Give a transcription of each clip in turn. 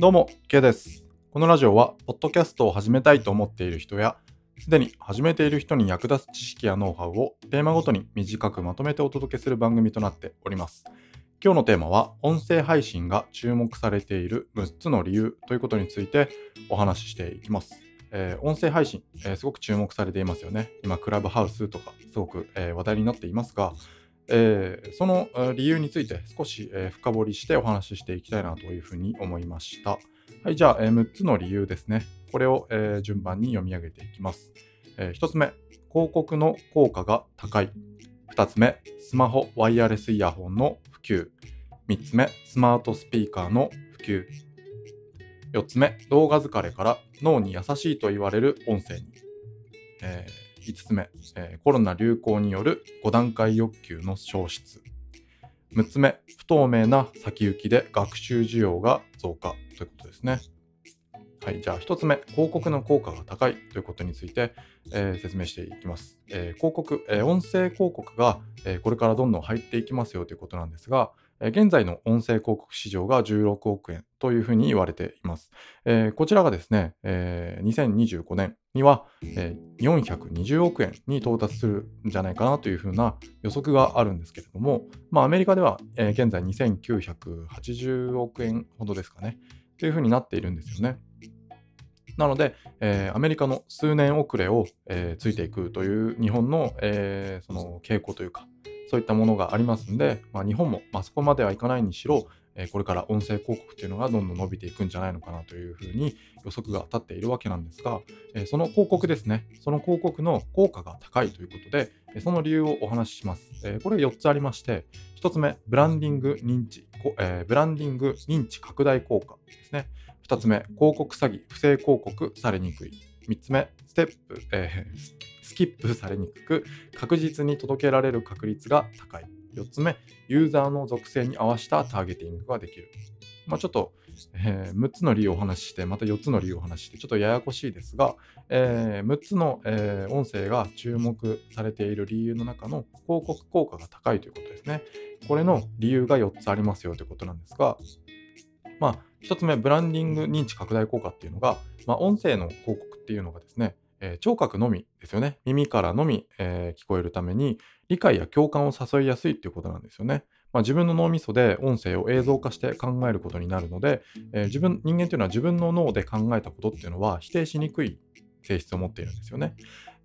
どうも、K です。このラジオは、ポッドキャストを始めたいと思っている人や、すでに始めている人に役立つ知識やノウハウをテーマごとに短くまとめてお届けする番組となっております。今日のテーマは、音声配信が注目されている6つの理由ということについてお話ししていきます。えー音声配信、えーすごく注目されていますよね。今、クラブハウスとかすごく、えー話題になっていますが、えーその理由について少し、え深掘りしてお話ししていきたいなというふうに思いました。はい、じゃあ、え6つの理由ですね。これを、え順番に読み上げていきます。え1つ目、広告の効果が高い。2つ目、スマホワイヤレスイヤホンの普及。3つ目、スマートスピーカーの普及。4つ目、動画疲れから脳に優しいと言われる音声に。え5つ目、えーコロナ流行による5段階欲求の消失。6つ目、不透明な先行きで学習需要が増加ということですね。はい、じゃあ1つ目、広告の効果が高いということについて、えー説明していきます。えー広告、えー音声広告が、えこれからどんどん入っていきますよということなんですが、現在の音声広告市場が16億円というふうに言われています。えーこちらがですね、えー2025年には、えー420億円に到達するんじゃないかなというふうな予測があるんですけれども、まあ、アメリカでは、えー現在2980億円ほどですかね、というふうになっているんですよね。なので、えーアメリカの数年遅れを、えーついていくという日本の,、えーその傾向というか、そういったものがありますんで、まあ、日本も、まあ、そこまではいかないにしろ、えこれから音声広告っていうのがどんどん伸びていくんじゃないのかなというふうに予測が立っているわけなんですが、えその広告ですね、その広告の効果が高いということで、えその理由をお話しします。えこれ4つありまして、1つ目、ブランディング認知、えーブランディング認知拡大効果ですね。2つ目、広告詐欺、不正広告されにくい。3つ目、ステップ、えースキップされにくく、確実に届けられる確率が高い。4つ目、ユーザーの属性に合わせたターゲティングができる。まあ、ちょっと、えー6つの理由をお話しして、また4つの理由をお話しして、ちょっとややこしいですが、えー6つの、えー音声が注目されている理由の中の広告効果が高いということですね。これの理由が4つありますよということなんですが、まあ、1つ目、ブランディング認知拡大効果っていうのが、まあ、音声の広告っていうのがですね、えー聴覚のみですよね。耳からのみ、えー聞こえるために、理解や共感を誘いやすいっていうことなんですよね。まあ、自分の脳みそで音声を映像化して考えることになるので、えー自分人間というのは自分の脳で考えたことっていうのは否定しにくい性質を持っているんですよね。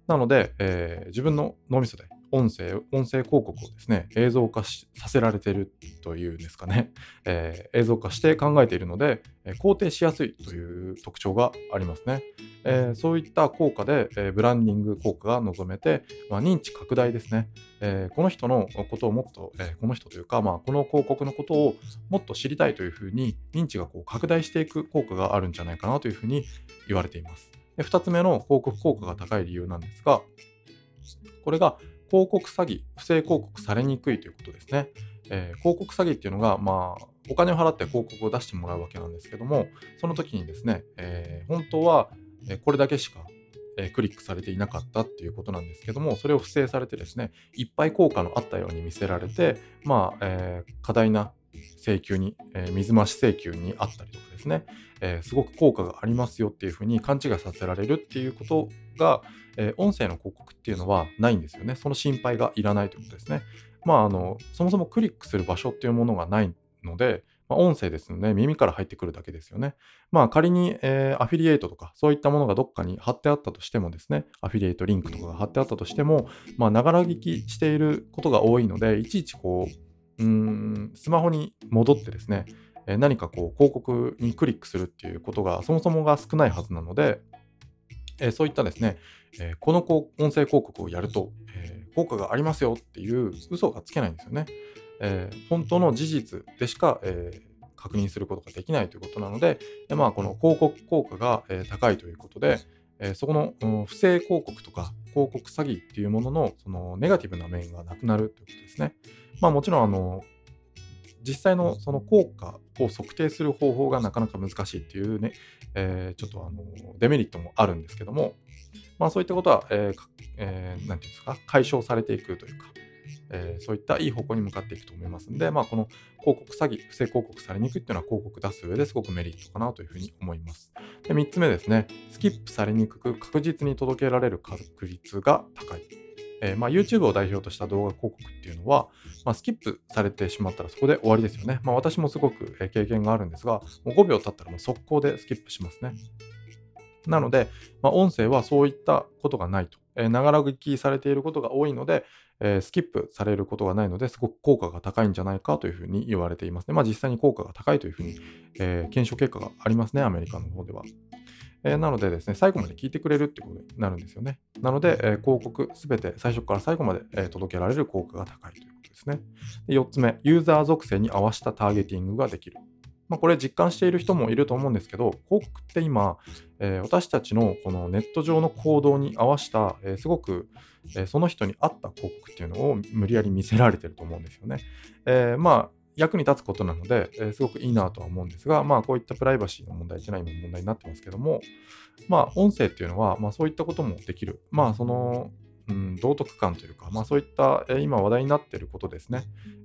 なので、えー自分の脳みそで音声、音声広告をですね、映像化させられているというんですかね、えー映像化して考えているので、え肯定しやすいという特徴がありますね。えーそういった効果で、えブランディング効果が望めて、まあ、認知拡大ですね、えこの人のことをもっと、えこの人というか、まあ、この広告のことをもっと知りたいというふうに認知がこう拡大していく効果があるんじゃないかなというふうに言われています。で2つ目の広告効果が高い理由なんですが、これが広告詐欺、不正広告されにくいということですね。えー広告詐欺っていうのが、まあ、お金を払って広告を出してもらうわけなんですけども、その時にですね、えー本当はこれだけしか、えクリックされていなかったっていうことなんですけども、それを不正されてですね、いっぱい効果のあったように見せられて、まあ、えー過大な請求に、えー水増し請求にあったりとかですね、えーすごく効果がありますよっていうふうに勘違いさせられるっていうことが、えー音声の広告っていうのはないんですよね。その心配がいらないということですね。まあ、あの、そもそもクリックする場所っていうものがないので、まあ、音声ですので耳から入ってくるだけですよね。まあ仮に、えーアフィリエイトとかそういったものがどっかに貼ってあったとしてもですね、アフィリエイトリンクとかが貼ってあったとしても、まあながら聞きしていることが多いので、いちいちこう、うーん、スマホに戻ってですね、え何かこう広告にクリックするっていうことがそもそもが少ないはずなので、えそういったですね、えこの音声広告をやると、え効果がありますよっていう嘘がつけないんですよね。え本当の事実でしか、え確認することができないということなので、でまあ、この広告効果が、え高いということで、えそこの、不正広告とか広告詐欺っていうもののそのネガティブな面がなくなるということですね。まあもちろんあの実際のその効果を測定する方法がなかなか難しいっていうね、えーちょっとあのデメリットもあるんですけども、まあそういったことは、えーかえーなんていうんですか、解消されていくというか、えー、そういったいい方向に向かっていくと思いますんで、まあ、この広告詐欺、不正広告されにくいっていうのは広告出す上ですごくメリットかなというふうに思います。で3つ目ですね、スキップされにくく確実に届けられる確率が高い。えー、まあ、YouTube を代表とした動画広告っていうのは、まあ、スキップされてしまったらそこで終わりですよね。まあ、私もすごく経験があるんですが、もう5秒経ったらもう速攻でスキップしますね。なので、まあ、音声はそういったことがないと。ながら聞きされていることが多いので、えー、スキップされることがないので、すごく効果が高いんじゃないかというふうに言われていますね。まあ実際に効果が高いというふうに、えー、検証結果がありますね、アメリカの方では。えー、なのでですね、最後まで聞いてくれるってことになるんですよね。なので、えー、広告すべて最初から最後まで、えー、届けられる効果が高いということですね。で4つ目、ユーザー属性に合わせたターゲティングができる。まあ、これ実感している人もいると思うんですけど、広告って今、えー、私たちのこのネット上の行動に合わせた、えー、すごく、えー、その人に合った広告っていうのを無理やり見せられてると思うんですよね。えまあ役に立つことなので、えすごくいいなとは思うんですが、まあこういったプライバシーの問題っていうのは今問題になってますけども、まあ音声っていうのは、まあそういったこともできる。まあそのうん、道徳感というか、まあ、そういった、えー、今話題になっていることですね、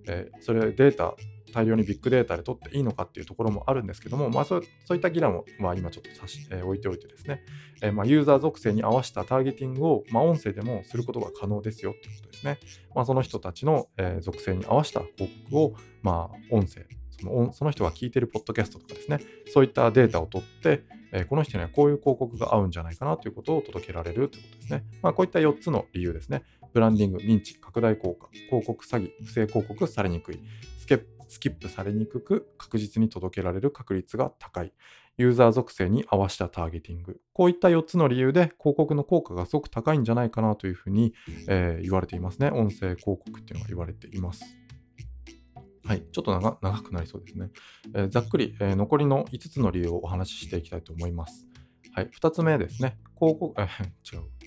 えー、それデータ大量にビッグデータで取っていいのかっていうところもあるんですけども、まあ、そういった議論を、ま、今ちょっと差し、えー、置いておいてですね、えー、まあ、ユーザー属性に合わせたターゲティングを、まあ、音声でもすることが可能ですよっていうことですね。まあ、その人たちの、えー、属性に合わせた広告を、まあ、音声その、その人が聞いてるポッドキャストとかですね、そういったデータを取って、えこの人にはこういう広告が合うんじゃないかなということを届けられるということですね。まあ、こういった4つの理由ですね。ブランディング、認知、拡大効果、広告詐欺、不正広告されにくい、スケッスキップされにくく確実に届けられる確率が高い。ユーザー属性に合わせたターゲティング。こういった4つの理由で広告の効果がすごく高いんじゃないかなというふうに、えー、言われていますね。音声広告っていうのが言われています。はい、ちょっと長くなりそうですね。えー、ざっくり、えー、残りの5つの理由をお話ししていきたいと思います。はい、2つ目ですね。広告、えー、違う。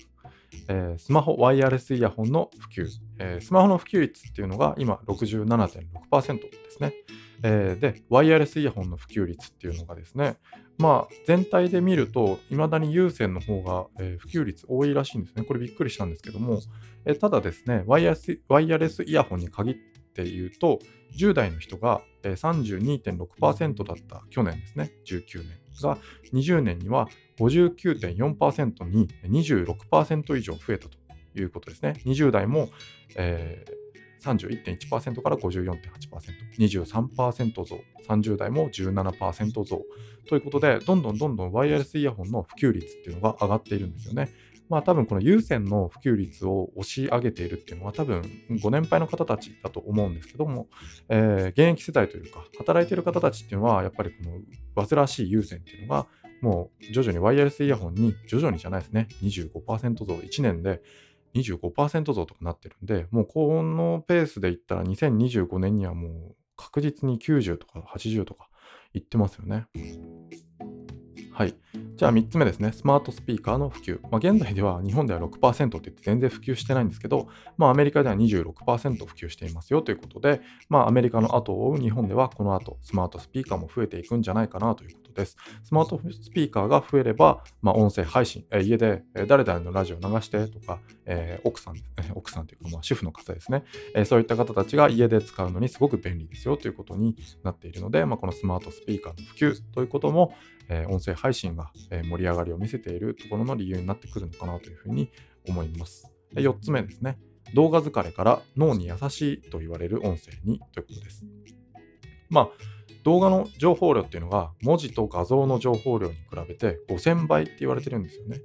えー、スマホワイヤレスイヤホンの普及、えー、スマホの普及率っていうのが今67.6%ですね、えー、で、ワイヤレスイヤホンの普及率っていうのがですね、まあ全体で見ると、いまだに有線の方が、えー、普及率多いらしいんですね。これびっくりしたんですけども、えー、ただですねワイヤレス、ワイヤレスイヤホンに限っって言うと、10代の人が32.6%だった去年ですね、19年が20年には59.4%に26%以上増えたということですね。20代も、えー、31.1%から54.8%、23%増、30代も17%増ということで、どんどんどんどんワイヤレスイヤホンの普及率っていうのが上がっているんですよね。まあ多分この有線の普及率を押し上げているっていうのは多分ご年配の方たちだと思うんですけども、えー、現役世代というか働いている方たちっていうのはやっぱりこの煩わしい有線っていうのがもう徐々にワイヤレスイヤホンに徐々にじゃないですね25%増1年で25%増とかなってるんでもうこのペースでいったら2025年にはもう確実に90とか80とかいってますよね。はい。じゃあ3つ目ですね。スマートスピーカーの普及。まあ、現在では日本では6%って言って全然普及してないんですけど、まあ、アメリカでは26%普及していますよということで、まあ、アメリカの後を追う日本ではこの後スマートスピーカーも増えていくんじゃないかなということです。スマートスピーカーが増えれば、まあ、音声配信、え家で、誰々のラジオ流してとか、えー、奥さん、え奥さんというか、まあ、主婦の方ですね、えそういった方たちが家で使うのにすごく便利ですよということになっているので、まあ、このスマートスピーカーの普及ということも、えー、音声配信が、え盛り上がりを見せているところの理由になってくるのかなというふうに思います。で4つ目ですね。動画疲れから脳に優しいと言われる音声にということです。まあ、動画の情報量っていうのが文字と画像の情報量に比べて5000倍って言われてるんですよね。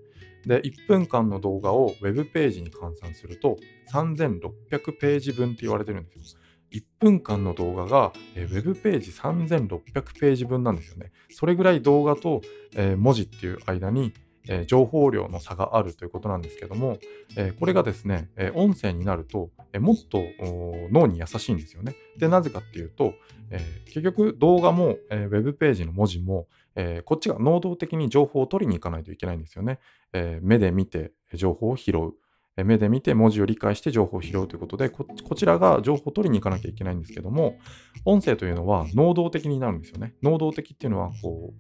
で、1分間の動画を Web ページに換算すると3600ページ分って言われてるんですよ。1分間の動画が、えー、ウェブページ3600ページ分なんですよね。それぐらい動画と、文字っていう間に、情報量の差があるということなんですけども、これがですね、音声になると、もっと脳に優しいんですよね。で、なぜかっていうと、結局動画も、えウェブページの文字も、えこっちが能動的に情報を取りに行かないといけないんですよね。え目で見て情報を拾う。目で見て文字を理解して情報を拾うということでこ、ちらが情報を取りに行かなきゃいけないんですけども、音声というのは能動的になるんですよね。能動的っていうのは、こ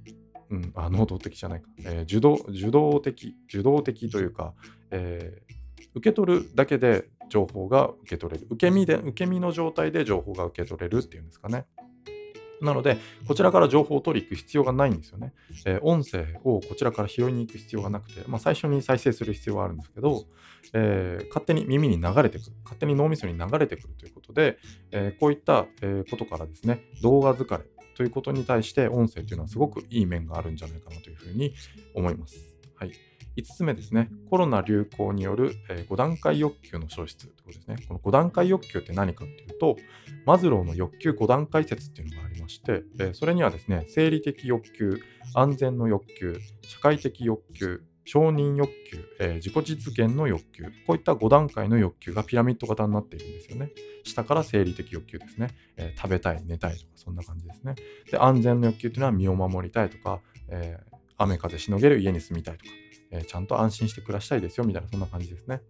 う、うん、あ、能動的じゃないか。えー、受動、受動的、受動的というか、えー、受け取るだけで情報が受け取れる。受け身で、受け身の状態で情報が受け取れるっていうんですかね。なので、こちらから情報を取りに行く必要がないんですよね。えー、音声をこちらから拾いに行く必要がなくて、まあ、最初に再生する必要はあるんですけど、えー、勝手に耳に流れてくる、勝手に脳みそに流れてくるということで、えー、こういった、えことからですね、動画疲れということに対して音声というのはすごくいい面があるんじゃないかなというふうに思います。はい。5つ目ですね、コロナ流行による、5段階欲求の消失ということですね。この5段階欲求って何かっていうと、マズローの欲求5段階説っていうのがありまして、それにはですね、生理的欲求、安全の欲求、社会的欲求、承認欲求、えー、自己実現の欲求、こういった5段階の欲求がピラミッド型になっているんですよね。下から生理的欲求ですね。えー、食べたい、寝たいとか、そんな感じですね。で、安全の欲求っていうのは身を守りたいとか、えー、雨風しのげる家に住みたいとか、えちゃんと安心して暮らしたいですよみたいなそんな感じですね。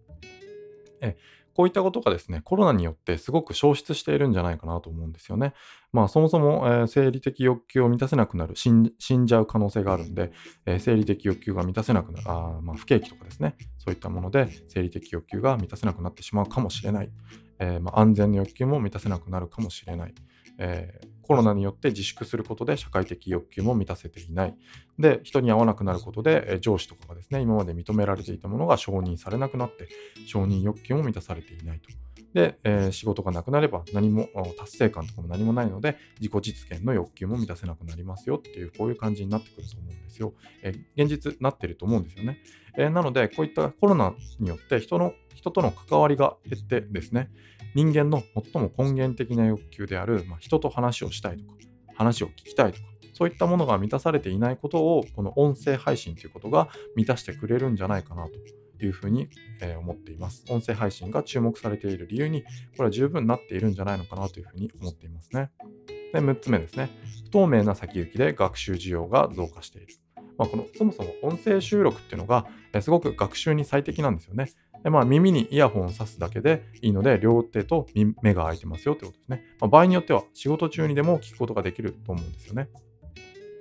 えこういったことがですね、コロナによってすごく消失しているんじゃないかなと思うんですよね。まあ、そもそも、えー、生理的欲求を満たせなくなる、死んじゃう可能性があるんで、えー、生理的欲求が満たせなくなる、あまあ、不景気とかですね、そういったもので生理的欲求が満たせなくなってしまうかもしれない。えー、まあ、安全の欲求も満たせなくなるかもしれない。え、コロナによって自粛することで社会的欲求も満たせていない。で、人に会わなくなることで、えー、上司とかがですね、今まで認められていたものが承認されなくなって、承認欲求も満たされていないと。で、えー、仕事がなくなれば何も達成感とかも何もないので、自己実現の欲求も満たせなくなりますよっていう、こういう感じになってくると思うんですよ。えー、現実なってると思うんですよね。えー、なので、こういったコロナによって人の人との関わりが減ってですね、人間の最も根源的な欲求である、まあ、人と話をしたいとか、話を聞きたいとか、そういったものが満たされていないことを、この音声配信ということが満たしてくれるんじゃないかなというふうに、え思っています。音声配信が注目されている理由に、これは十分なっているんじゃないのかなというふうに思っていますね。で、6つ目ですね。不透明な先行きで学習需要が増加している。まあ、このそもそも音声収録っていうのが、えすごく学習に最適なんですよね。でまあ、耳にイヤホンを挿すだけでいいので、両手と目が開いてますよってことですね。まあ、場合によっては仕事中にでも聞くことができると思うんですよね。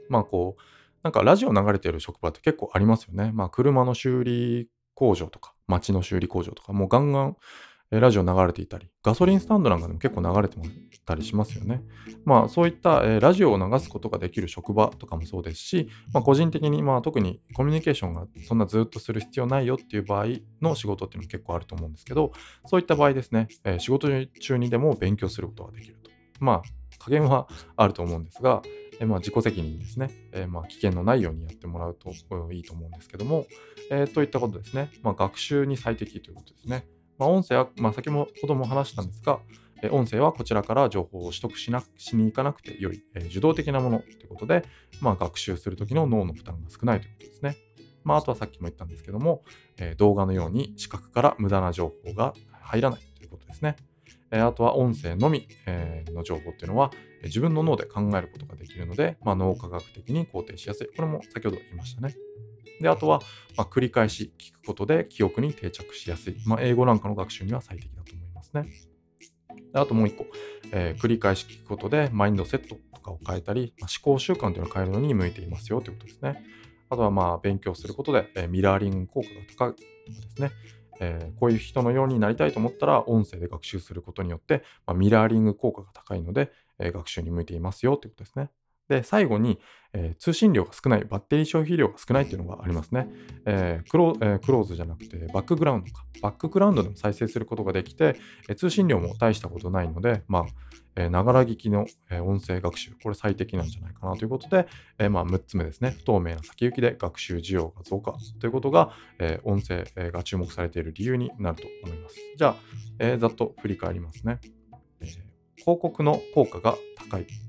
まあこう、なんかラジオ流れてる職場って結構ありますよね。まあ車の修理工場とか、街の修理工場とか、もうガンガンラジオ流れていたり、ガソリンスタンドなんかでも結構流れてたりしますよね。まあそういった、ラジオを流すことができる職場とかもそうですし、まあ、個人的に、まあ、特にコミュニケーションがそんなずっとする必要ないよっていう場合の仕事っていうのも結構あると思うんですけど、そういった場合ですね、仕事中にでも勉強することができると。まあ加減はあると思うんですが、えまあ、自己責任ですね、えまあ、危険のないようにやってもらうといいと思うんですけども、え、といったことですね、まあ、学習に最適ということですね。まあ、音声は、まあ、先ほども話したんですが、え音声はこちらから情報を取得しなしに行かなくてよい、え受動的なものということで、まあ、学習するときの脳の負担が少ないということですね。まあ、あとはさっきも言ったんですけども、え動画のように視覚から無駄な情報が入らないということですね。えあとは音声のみ、えの情報っていうのは、自分の脳で考えることができるので、まあ、脳科学的に肯定しやすい。これも先ほど言いましたね。で、あとは、まあ、繰り返し聞くことで記憶に定着しやすい。まあ、英語なんかの学習には最適だと思いますね。であともう一個、えー、繰り返し聞くことでマインドセットとかを変えたり、まあ、思考習慣というのを変えるのに向いていますよということですね。あとはまあ勉強することで、えー、ミラーリング効果が高いとかですね。えー、こういう人のようになりたいと思ったら音声で学習することによって、まあ、ミラーリング効果が高いので、え学習に向いていますよということですね。で、最後に、えー、通信量が少ない、バッテリー消費量が少ないっていうのがありますね。えークロえー、クローズじゃなくて、バックグラウンドか。バックグラウンドでも再生することができて、え、通信量も大したことないので、まあ、ながら聞きの、え音声学習、これ最適なんじゃないかなということで、えまあ、6つ目ですね。不透明な先行きで学習需要が増加ということが、え音声が注目されている理由になると思います。じゃあ、えざっと振り返りますね、え広告の効果が高い。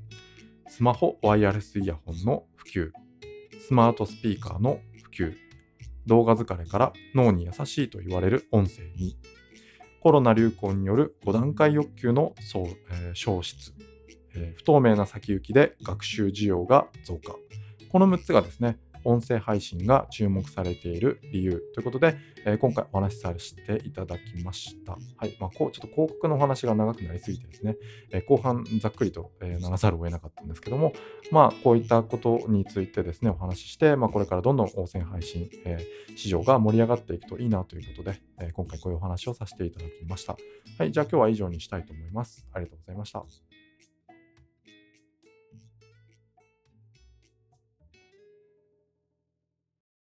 スマホワイヤレスイヤホンの普及、スマートスピーカーの普及、動画疲れから脳に優しいと言われる音声に、コロナ流行による5段階欲求の、えー、消失、えー、不透明な先行きで学習需要が増加。この6つがですね、音声配信が注目されている理由ということで、えー、今回お話しさせていただきました。はい。まあ、こう、ちょっと広告のお話が長くなりすぎてですね、えー、後半ざっくりと、えー、ならざるを得なかったんですけども、まあ、こういったことについてですね、お話しして、まあ、これからどんどん音声配信、え市場が盛り上がっていくといいなということで、え今回こういうお話をさせていただきました。はい。じゃあ今日は以上にしたいと思います。ありがとうございました。